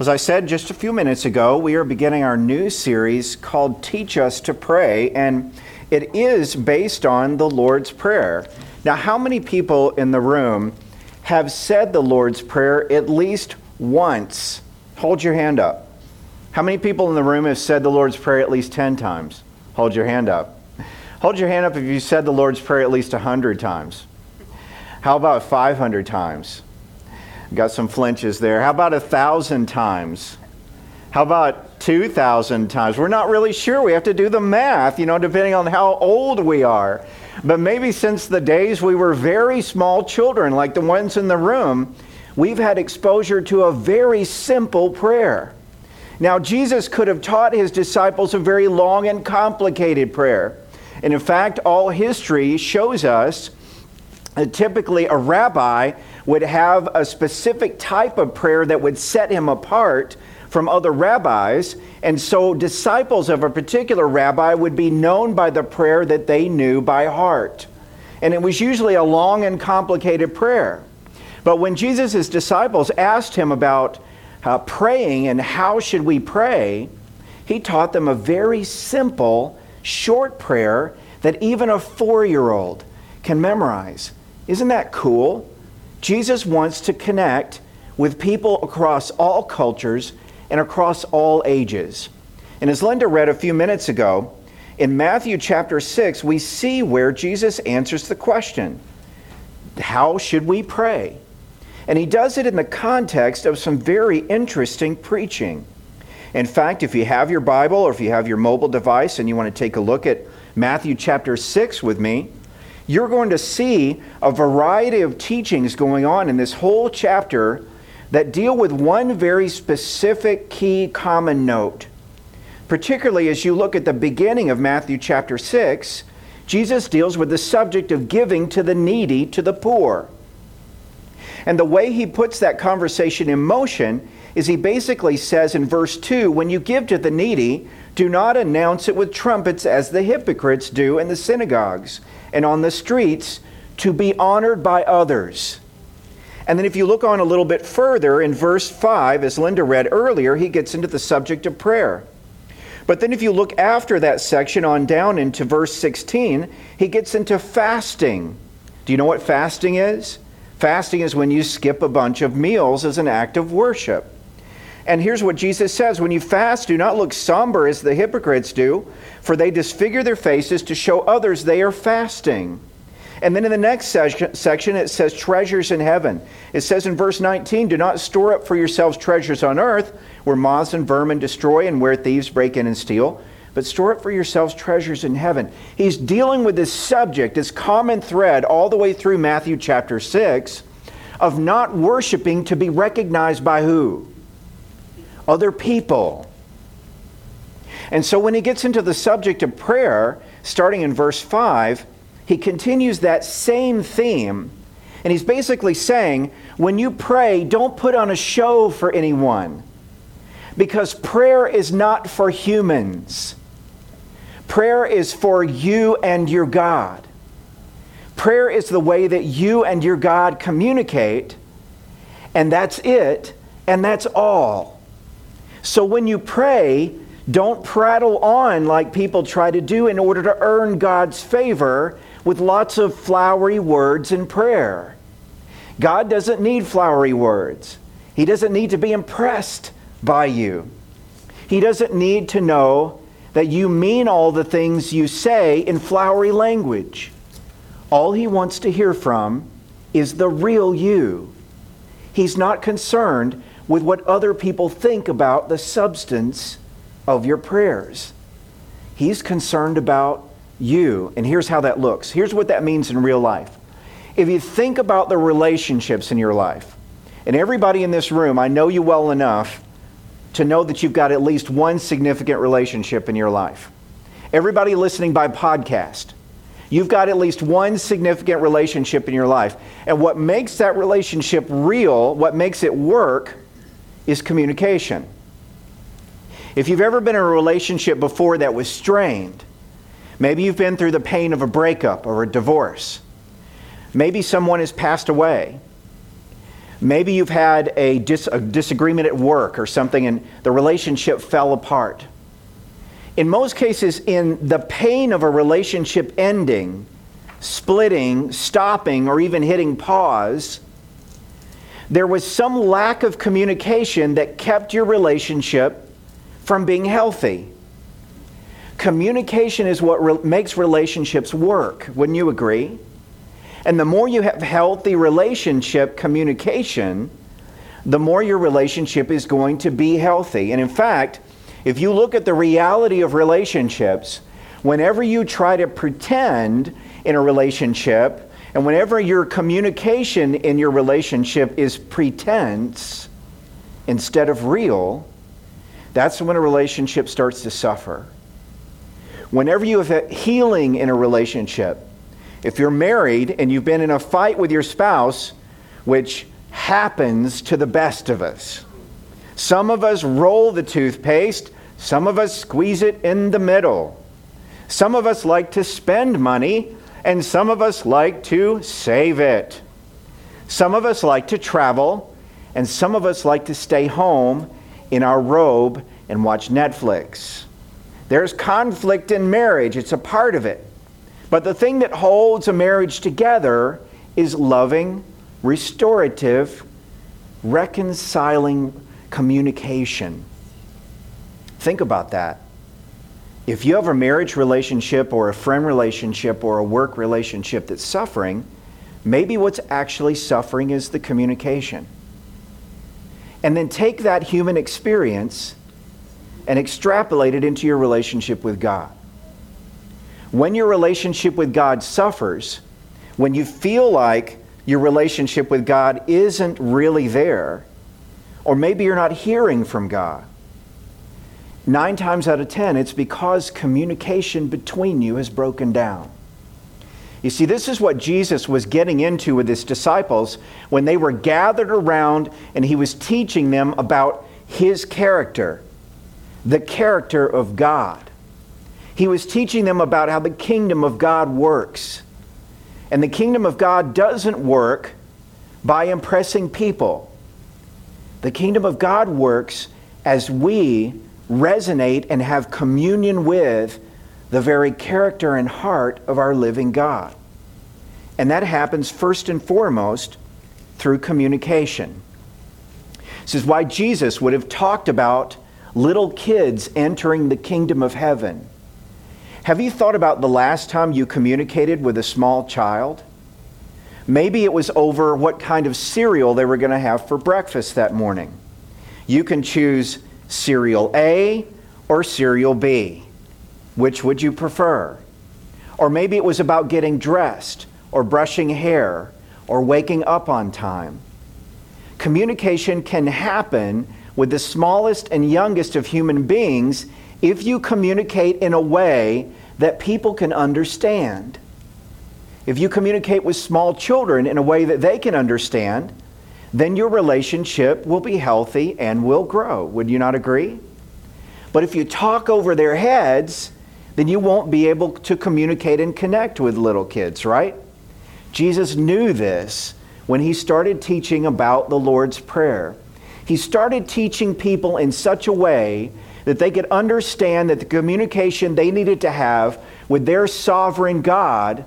As I said just a few minutes ago, we are beginning our new series called Teach Us to Pray, and it is based on the Lord's Prayer. Now, how many people in the room have said the Lord's Prayer at least once? Hold your hand up. How many people in the room have said the Lord's Prayer at least 10 times? Hold your hand up. Hold your hand up if you said the Lord's Prayer at least 100 times. How about 500 times? Got some flinches there. How about a thousand times? How about 2,000 times? We're not really sure. We have to do the math, you know, depending on how old we are. But maybe since the days we were very small children, like the ones in the room, we've had exposure to a very simple prayer. Now, Jesus could have taught his disciples a very long and complicated prayer. And in fact, all history shows us that typically a rabbi would have a specific type of prayer that would set him apart from other rabbis. And so, disciples of a particular rabbi would be known by the prayer that they knew by heart. And it was usually a long and complicated prayer. But when Jesus' disciples asked him about uh, praying and how should we pray, he taught them a very simple, short prayer that even a four year old can memorize. Isn't that cool? Jesus wants to connect with people across all cultures and across all ages. And as Linda read a few minutes ago, in Matthew chapter 6, we see where Jesus answers the question How should we pray? And he does it in the context of some very interesting preaching. In fact, if you have your Bible or if you have your mobile device and you want to take a look at Matthew chapter 6 with me, you're going to see a variety of teachings going on in this whole chapter that deal with one very specific key common note. Particularly as you look at the beginning of Matthew chapter 6, Jesus deals with the subject of giving to the needy, to the poor. And the way he puts that conversation in motion is he basically says in verse 2 when you give to the needy, do not announce it with trumpets as the hypocrites do in the synagogues and on the streets to be honored by others. And then, if you look on a little bit further in verse 5, as Linda read earlier, he gets into the subject of prayer. But then, if you look after that section on down into verse 16, he gets into fasting. Do you know what fasting is? Fasting is when you skip a bunch of meals as an act of worship. And here's what Jesus says When you fast, do not look somber as the hypocrites do, for they disfigure their faces to show others they are fasting. And then in the next section, it says treasures in heaven. It says in verse 19, Do not store up for yourselves treasures on earth, where moths and vermin destroy and where thieves break in and steal, but store up for yourselves treasures in heaven. He's dealing with this subject, this common thread, all the way through Matthew chapter 6, of not worshiping to be recognized by who? Other people. And so when he gets into the subject of prayer, starting in verse 5, he continues that same theme. And he's basically saying, when you pray, don't put on a show for anyone. Because prayer is not for humans. Prayer is for you and your God. Prayer is the way that you and your God communicate, and that's it, and that's all. So when you pray, don't prattle on like people try to do in order to earn God's favor with lots of flowery words in prayer. God doesn't need flowery words. He doesn't need to be impressed by you. He doesn't need to know that you mean all the things you say in flowery language. All he wants to hear from is the real you. He's not concerned with what other people think about the substance of your prayers. He's concerned about you. And here's how that looks. Here's what that means in real life. If you think about the relationships in your life, and everybody in this room, I know you well enough to know that you've got at least one significant relationship in your life. Everybody listening by podcast, you've got at least one significant relationship in your life. And what makes that relationship real, what makes it work, is communication. If you've ever been in a relationship before that was strained, maybe you've been through the pain of a breakup or a divorce, maybe someone has passed away. Maybe you've had a, dis- a, disagreement at work or something and the relationship fell apart. In most cases, in the pain of a relationship ending, splitting, stopping, or even hitting pause, there was some lack of communication that kept your relationship from being healthy. Communication is what re- makes relationships work. Wouldn't you agree? And the more you have healthy relationship communication, the more your relationship is going to be healthy. And in fact, if you look at the reality of relationships, whenever you try to pretend in a relationship, and whenever your communication in your relationship is pretense instead of real, that's when a relationship starts to suffer. Whenever you have healing in a relationship, if you're married and you've been in a fight with your spouse, which happens to the best of us, some of us roll the toothpaste, some of us squeeze it in the middle. Some of us like to spend money, and some of us like to save it. Some of us like to travel, and some of us like to stay home in our robe and watch Netflix. There's conflict in marriage, it's a part of it. But the thing that holds a marriage together is loving, restorative, reconciling communication. Think about that. If you have a marriage relationship or a friend relationship or a work relationship that's suffering, maybe what's actually suffering is the communication. And then take that human experience and extrapolate it into your relationship with God. When your relationship with God suffers, when you feel like your relationship with God isn't really there, or maybe you're not hearing from God, nine times out of ten, it's because communication between you has broken down. You see, this is what Jesus was getting into with his disciples when they were gathered around and he was teaching them about his character, the character of God. He was teaching them about how the kingdom of God works. And the kingdom of God doesn't work by impressing people. The kingdom of God works as we resonate and have communion with the very character and heart of our living God. And that happens first and foremost through communication. This is why Jesus would have talked about little kids entering the kingdom of heaven. Have you thought about the last time you communicated with a small child? Maybe it was over what kind of cereal they were going to have for breakfast that morning. You can choose cereal A or cereal B. Which would you prefer? Or maybe it was about getting dressed or brushing hair or waking up on time. Communication can happen with the smallest and youngest of human beings if you communicate in a way that people can understand. If you communicate with small children in a way that they can understand, then your relationship will be healthy and will grow. Would you not agree? But if you talk over their heads, then you won't be able to communicate and connect with little kids, right? Jesus knew this when he started teaching about the Lord's Prayer. He started teaching people in such a way that they could understand that the communication they needed to have with their sovereign God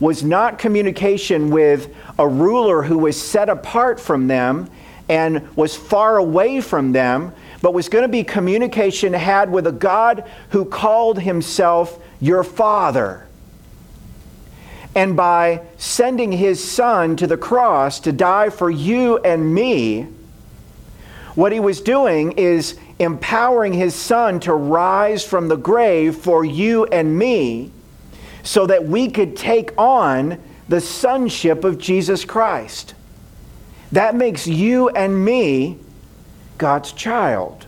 was not communication with a ruler who was set apart from them and was far away from them, but was going to be communication had with a God who called himself your Father. And by sending his Son to the cross to die for you and me, what he was doing is empowering his son to rise from the grave for you and me so that we could take on the sonship of Jesus Christ. That makes you and me God's child.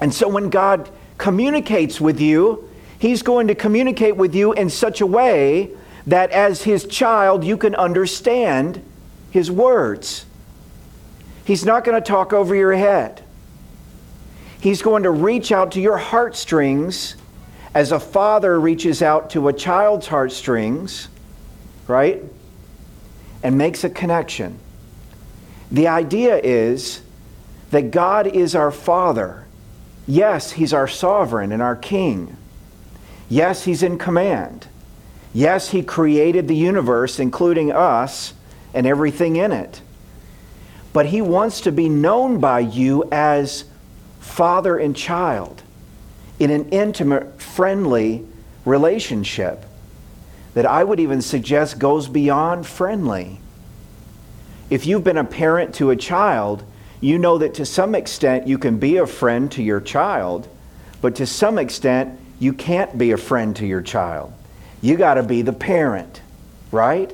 And so when God communicates with you, He's going to communicate with you in such a way that as His child, you can understand His words. He's not going to talk over your head. He's going to reach out to your heartstrings as a father reaches out to a child's heartstrings, right? And makes a connection. The idea is that God is our Father. Yes, He's our sovereign and our King. Yes, He's in command. Yes, He created the universe, including us and everything in it. But He wants to be known by you as father and child in an intimate, friendly relationship that I would even suggest goes beyond friendly. If you've been a parent to a child, you know that to some extent you can be a friend to your child, but to some extent you can't be a friend to your child. You got to be the parent, right?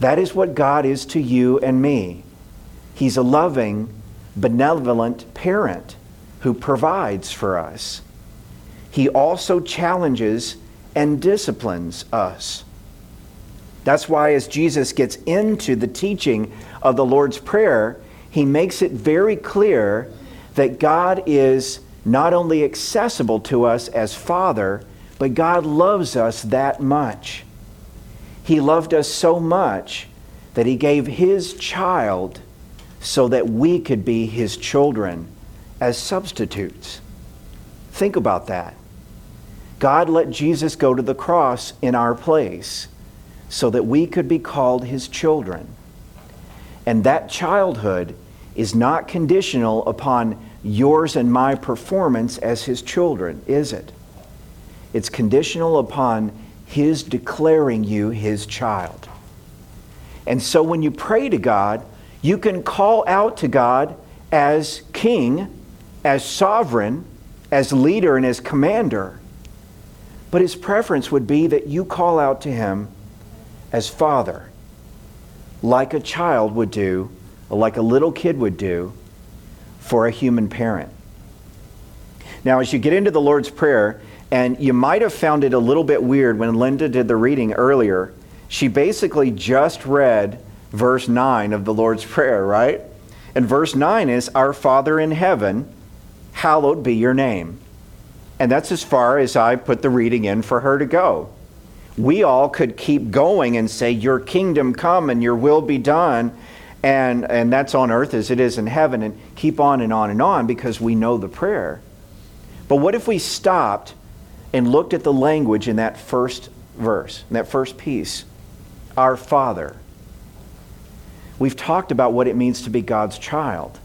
That is what God is to you and me. He's a loving, benevolent parent who provides for us. He also challenges and disciplines us. That's why, as Jesus gets into the teaching of the Lord's Prayer, he makes it very clear that God is not only accessible to us as Father, but God loves us that much. He loved us so much that he gave his child so that we could be his children as substitutes. Think about that. God let Jesus go to the cross in our place so that we could be called his children. And that childhood is not conditional upon yours and my performance as his children, is it? It's conditional upon his declaring you his child. And so when you pray to God, you can call out to God as king, as sovereign, as leader, and as commander. But his preference would be that you call out to him as father, like a child would do, like a little kid would do for a human parent. Now, as you get into the Lord's Prayer, and you might have found it a little bit weird when Linda did the reading earlier, she basically just read verse 9 of the Lord's Prayer, right? And verse 9 is, Our Father in heaven, hallowed be your name. And that's as far as I put the reading in for her to go. We all could keep going and say, Your kingdom come and your will be done. And, and that's on earth as it is in heaven, and keep on and on and on because we know the prayer. But what if we stopped and looked at the language in that first verse, in that first piece? Our Father. We've talked about what it means to be God's child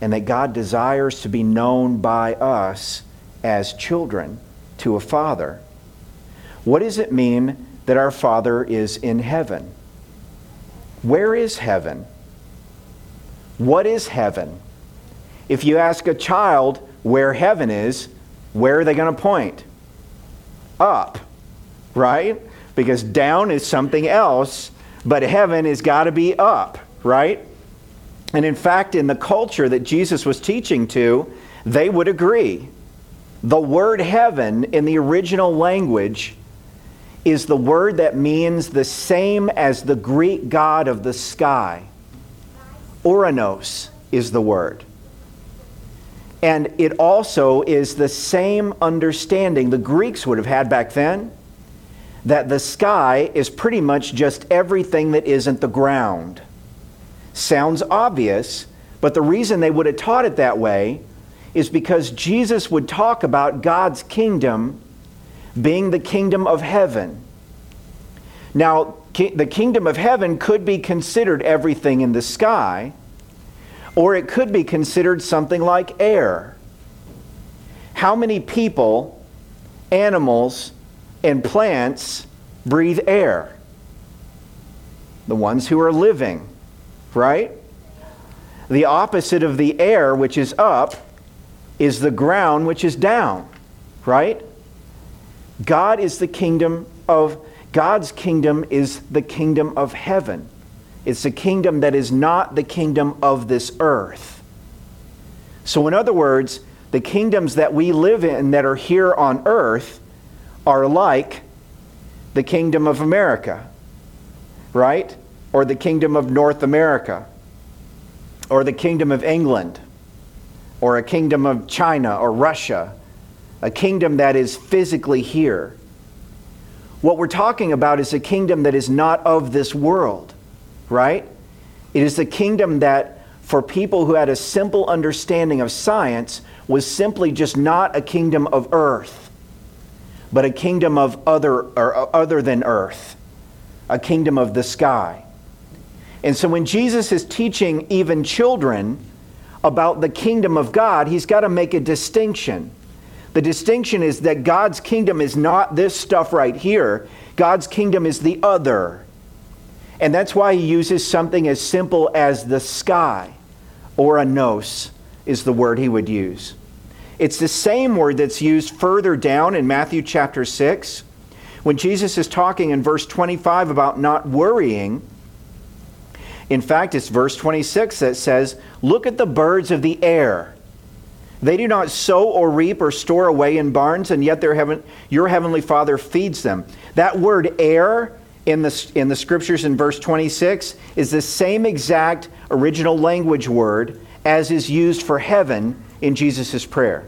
and that God desires to be known by us as children to a father. What does it mean that our Father is in heaven? Where is heaven? What is heaven? If you ask a child where heaven is, where are they going to point? Up, right? Because down is something else, but heaven has got to be up, right? And in fact, in the culture that Jesus was teaching to, they would agree. The word heaven in the original language is the word that means the same as the Greek god of the sky. Uranos is the word. And it also is the same understanding the Greeks would have had back then that the sky is pretty much just everything that isn't the ground. Sounds obvious, but the reason they would have taught it that way is because Jesus would talk about God's kingdom being the kingdom of heaven. Now, the kingdom of heaven could be considered everything in the sky, or it could be considered something like air. How many people, animals, and plants breathe air? The ones who are living, right? The opposite of the air, which is up, is the ground which is down, right? God is the kingdom of God's kingdom is the kingdom of heaven. It's a kingdom that is not the kingdom of this earth. So in other words, the kingdoms that we live in that are here on earth are like the kingdom of America, right? Or the kingdom of North America, or the kingdom of England, or a kingdom of China or Russia, a kingdom that is physically here. What we're talking about is a kingdom that is not of this world, right? It is the kingdom that, for people who had a simple understanding of science, was simply just not a kingdom of earth, but a kingdom of other, or uh, other than earth, a kingdom of the sky. And so when Jesus is teaching even children about the kingdom of God, he's got to make a distinction. The distinction is that God's kingdom is not this stuff right here, God's kingdom is the other. And that's why he uses something as simple as the sky, Uranos is the word he would use. It's the same word that's used further down in Matthew chapter 6 when Jesus is talking in verse 25 about not worrying. In fact, it's verse 26 that says, Look at the birds of the air. They do not sow or reap or store away in barns, and yet heaven, your heavenly Father feeds them. That word air in the, in the scriptures in verse 26 is the same exact original language word as is used for heaven in Jesus' prayer.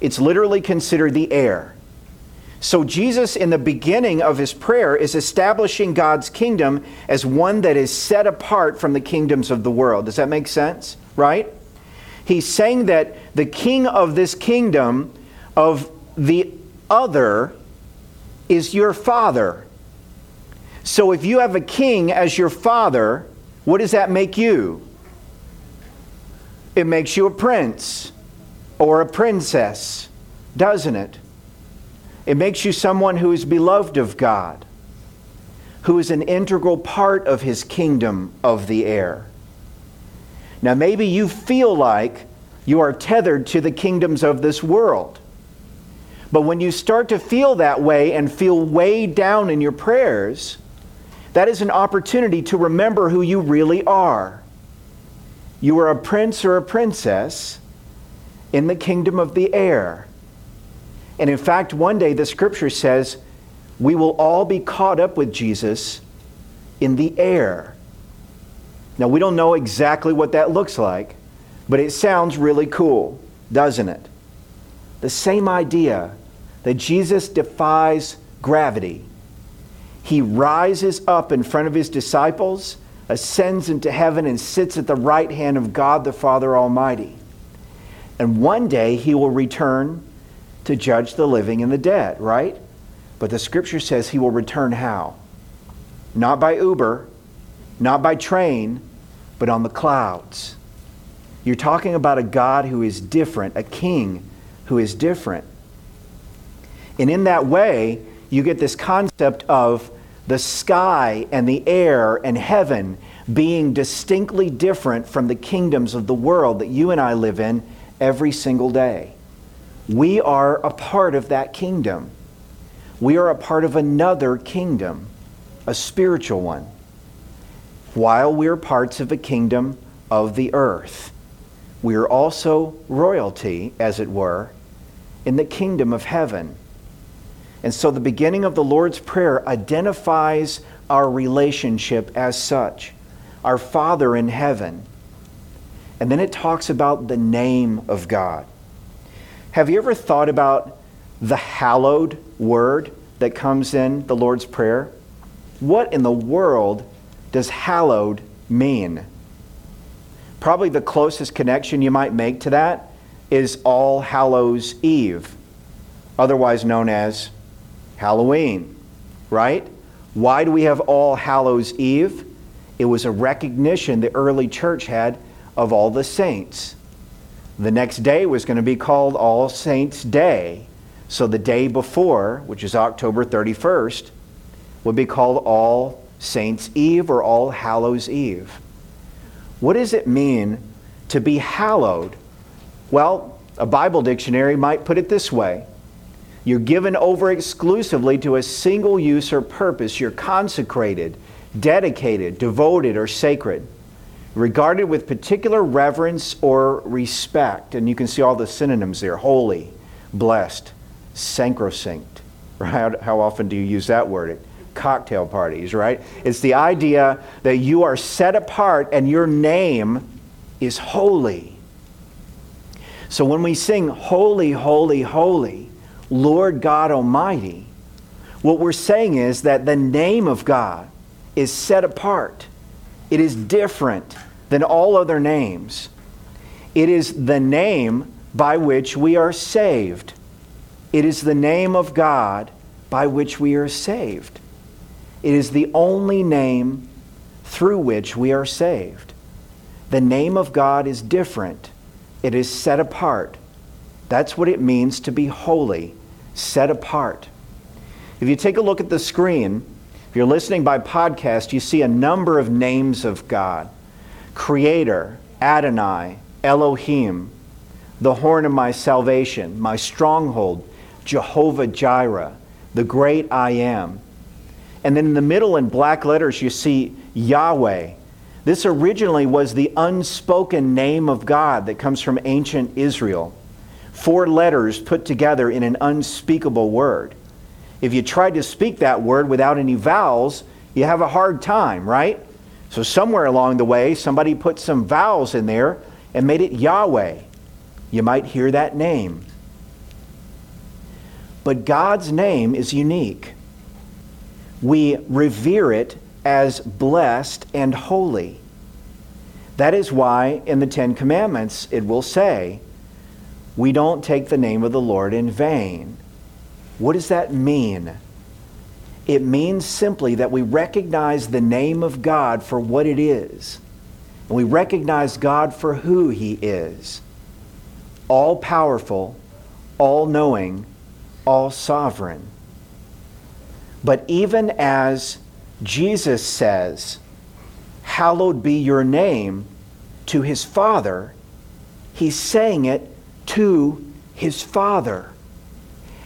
It's literally considered the air. So, Jesus, in the beginning of his prayer, is establishing God's kingdom as one that is set apart from the kingdoms of the world. Does that make sense? Right? He's saying that the king of this kingdom, of the other, is your father. So, if you have a king as your father, what does that make you? It makes you a prince or a princess, doesn't it? It makes you someone who is beloved of God, who is an integral part of his kingdom of the air. Now, maybe you feel like you are tethered to the kingdoms of this world. But when you start to feel that way and feel weighed down in your prayers, that is an opportunity to remember who you really are. You are a prince or a princess in the kingdom of the air. And in fact, one day the scripture says we will all be caught up with Jesus in the air. Now, we don't know exactly what that looks like, but it sounds really cool, doesn't it? The same idea that Jesus defies gravity. He rises up in front of his disciples, ascends into heaven, and sits at the right hand of God the Father Almighty. And one day he will return to judge the living and the dead, right? But the scripture says he will return how? Not by Uber, not by train, but on the clouds. You're talking about a God who is different, a king who is different. And in that way, you get this concept of the sky and the air and heaven being distinctly different from the kingdoms of the world that you and I live in every single day. We are a part of that kingdom. We are a part of another kingdom, a spiritual one, while we're parts of a kingdom of the earth. We are also royalty, as it were, in the kingdom of heaven. And so the beginning of the Lord's Prayer identifies our relationship as such our Father in heaven. And then it talks about the name of God. Have you ever thought about the hallowed word that comes in the Lord's Prayer? What in the world does hallowed mean? Probably the closest connection you might make to that is All Hallows Eve, otherwise known as Halloween, right? Why do we have All Hallows Eve? It was a recognition the early church had of all the saints. The next day was going to be called All Saints' Day. So the day before, which is October 31st, would be called All Saints' Eve or All Hallows' Eve. What does it mean to be hallowed? Well, a Bible dictionary might put it this way You're given over exclusively to a single use or purpose. You're consecrated, dedicated, devoted, or sacred regarded with particular reverence or respect. And you can see all the synonyms there holy, blessed, sacrosanct. Right? How often do you use that word at cocktail parties, right? It's the idea that you are set apart and your name is holy. So when we sing, Holy, Holy, Holy, Lord God Almighty, what we're saying is that the name of God is set apart It is different than all other names. It is the name by which we are saved. It is the name of God by which we are saved. It is the only name through which we are saved. The name of God is different, it is set apart. That's what it means to be holy, set apart. If you take a look at the screen, if you're listening by podcast, you see a number of names of God Creator, Adonai, Elohim, the horn of my salvation, my stronghold, Jehovah Jireh, the great I am. And then in the middle, in black letters, you see Yahweh. This originally was the unspoken name of God that comes from ancient Israel. Four letters put together in an unspeakable word. If you tried to speak that word without any vowels, you have a hard time, right? So, somewhere along the way, somebody put some vowels in there and made it Yahweh. You might hear that name. But God's name is unique. We revere it as blessed and holy. That is why in the Ten Commandments it will say, We don't take the name of the Lord in vain. What does that mean? It means simply that we recognize the name of God for what it is. And we recognize God for who He is all powerful, all knowing, all sovereign. But even as Jesus says, Hallowed be your name to his Father, he's saying it to his Father.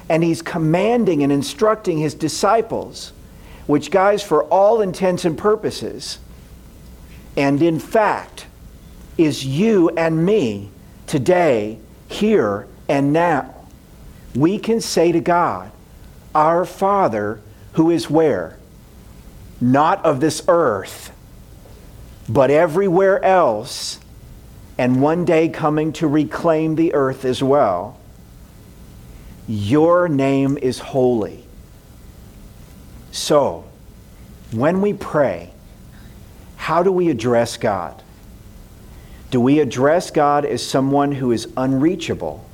And he's commanding and instructing his disciples, which, guys, for all intents and purposes, and in fact, is you and me today, here and now. We can say to God, Our Father who is where? Not of this earth, but everywhere else, and one day coming to reclaim the earth as well. Your name is holy. So, when we pray, how do we address God? Do we address God as someone who is unreachable,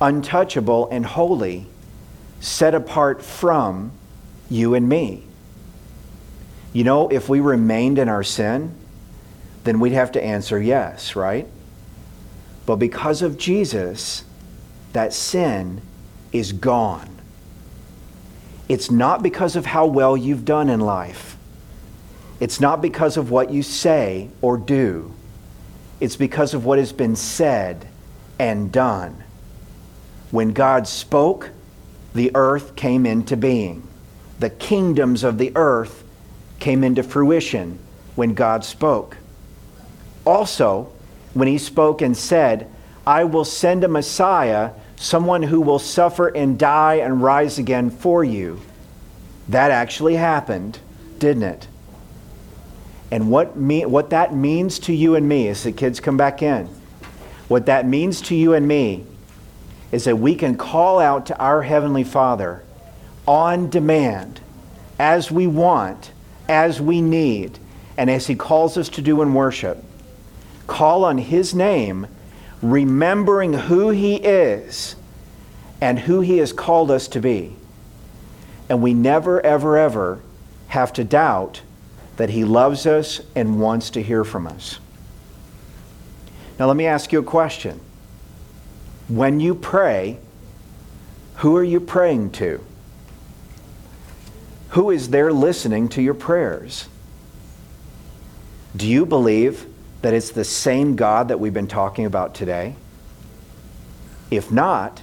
untouchable, and holy, set apart from you and me. You know, if we remained in our sin, then we'd have to answer yes, right? But because of Jesus, that sin is gone. It's not because of how well you've done in life. It's not because of what you say or do. It's because of what has been said and done. When God spoke, the earth came into being the kingdoms of the earth came into fruition when God spoke. Also, when he spoke and said, I will send a Messiah, someone who will suffer and die and rise again for you. That actually happened, didn't it? And what, me, what that means to you and me, as the kids come back in, what that means to you and me is that we can call out to our Heavenly Father on demand, as we want, as we need, and as He calls us to do in worship. Call on His name, remembering who He is and who He has called us to be. And we never, ever, ever have to doubt that He loves us and wants to hear from us. Now, let me ask you a question. When you pray, who are you praying to? Who is there listening to your prayers? Do you believe that it's the same God that we've been talking about today? If not,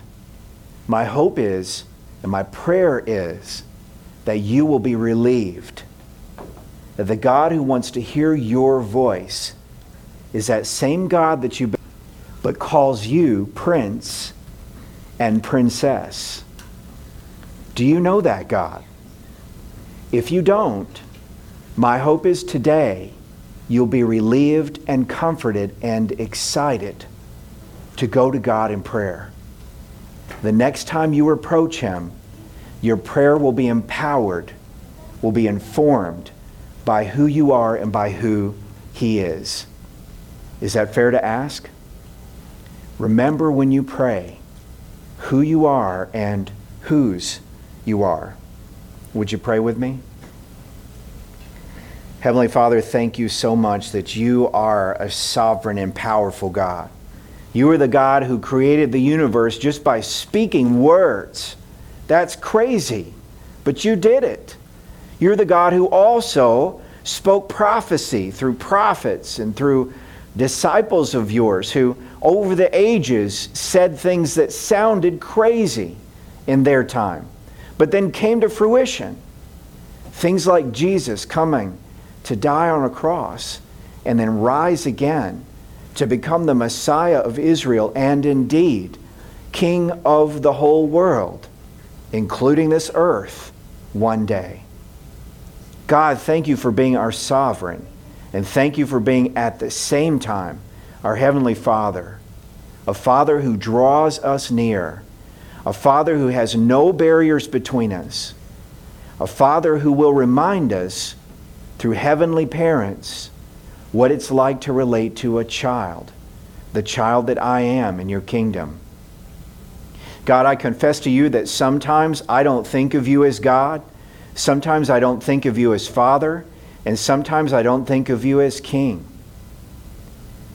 my hope is and my prayer is that you will be relieved. That the God who wants to hear your voice is that same God that you but calls you prince and princess. Do you know that God? If you don't, my hope is today you'll be relieved and comforted and excited to go to God in prayer. The next time you approach Him, your prayer will be empowered, will be informed by who you are and by who He is. Is that fair to ask? Remember when you pray who you are and whose you are. Would you pray with me? Heavenly Father, thank you so much that you are a sovereign and powerful God. You are the God who created the universe just by speaking words. That's crazy, but you did it. You're the God who also spoke prophecy through prophets and through disciples of yours who, over the ages, said things that sounded crazy in their time, but then came to fruition. Things like Jesus coming to die on a cross and then rise again to become the Messiah of Israel and indeed King of the whole world, including this earth, one day. God, thank you for being our sovereign, and thank you for being at the same time our Heavenly Father, a Father who draws us near, a Father who has no barriers between us, a Father who will remind us through heavenly parents what it's like to relate to a child, the child that I am in your kingdom. God, I confess to you that sometimes I don't think of you as God, sometimes I don't think of you as Father, and sometimes I don't think of you as King.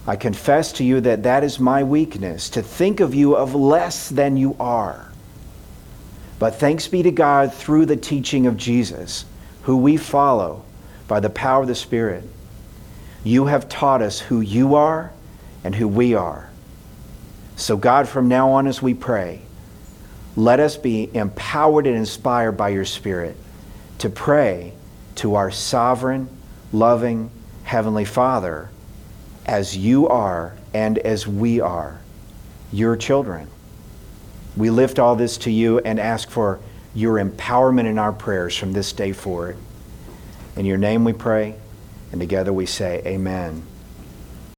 I confess to you that that is my weakness, to think of you of less than you are. But thanks be to God through the teaching of Jesus, who we follow by the power of the Spirit you have taught us who you are and who we are. So, God, from now on as we pray, let us be empowered and inspired by your Spirit to pray to our sovereign, loving Heavenly Father as you are and as we are, your children. We lift all this to you and ask for your empowerment in our prayers from this day forward. In your name we pray. And together we say, Amen.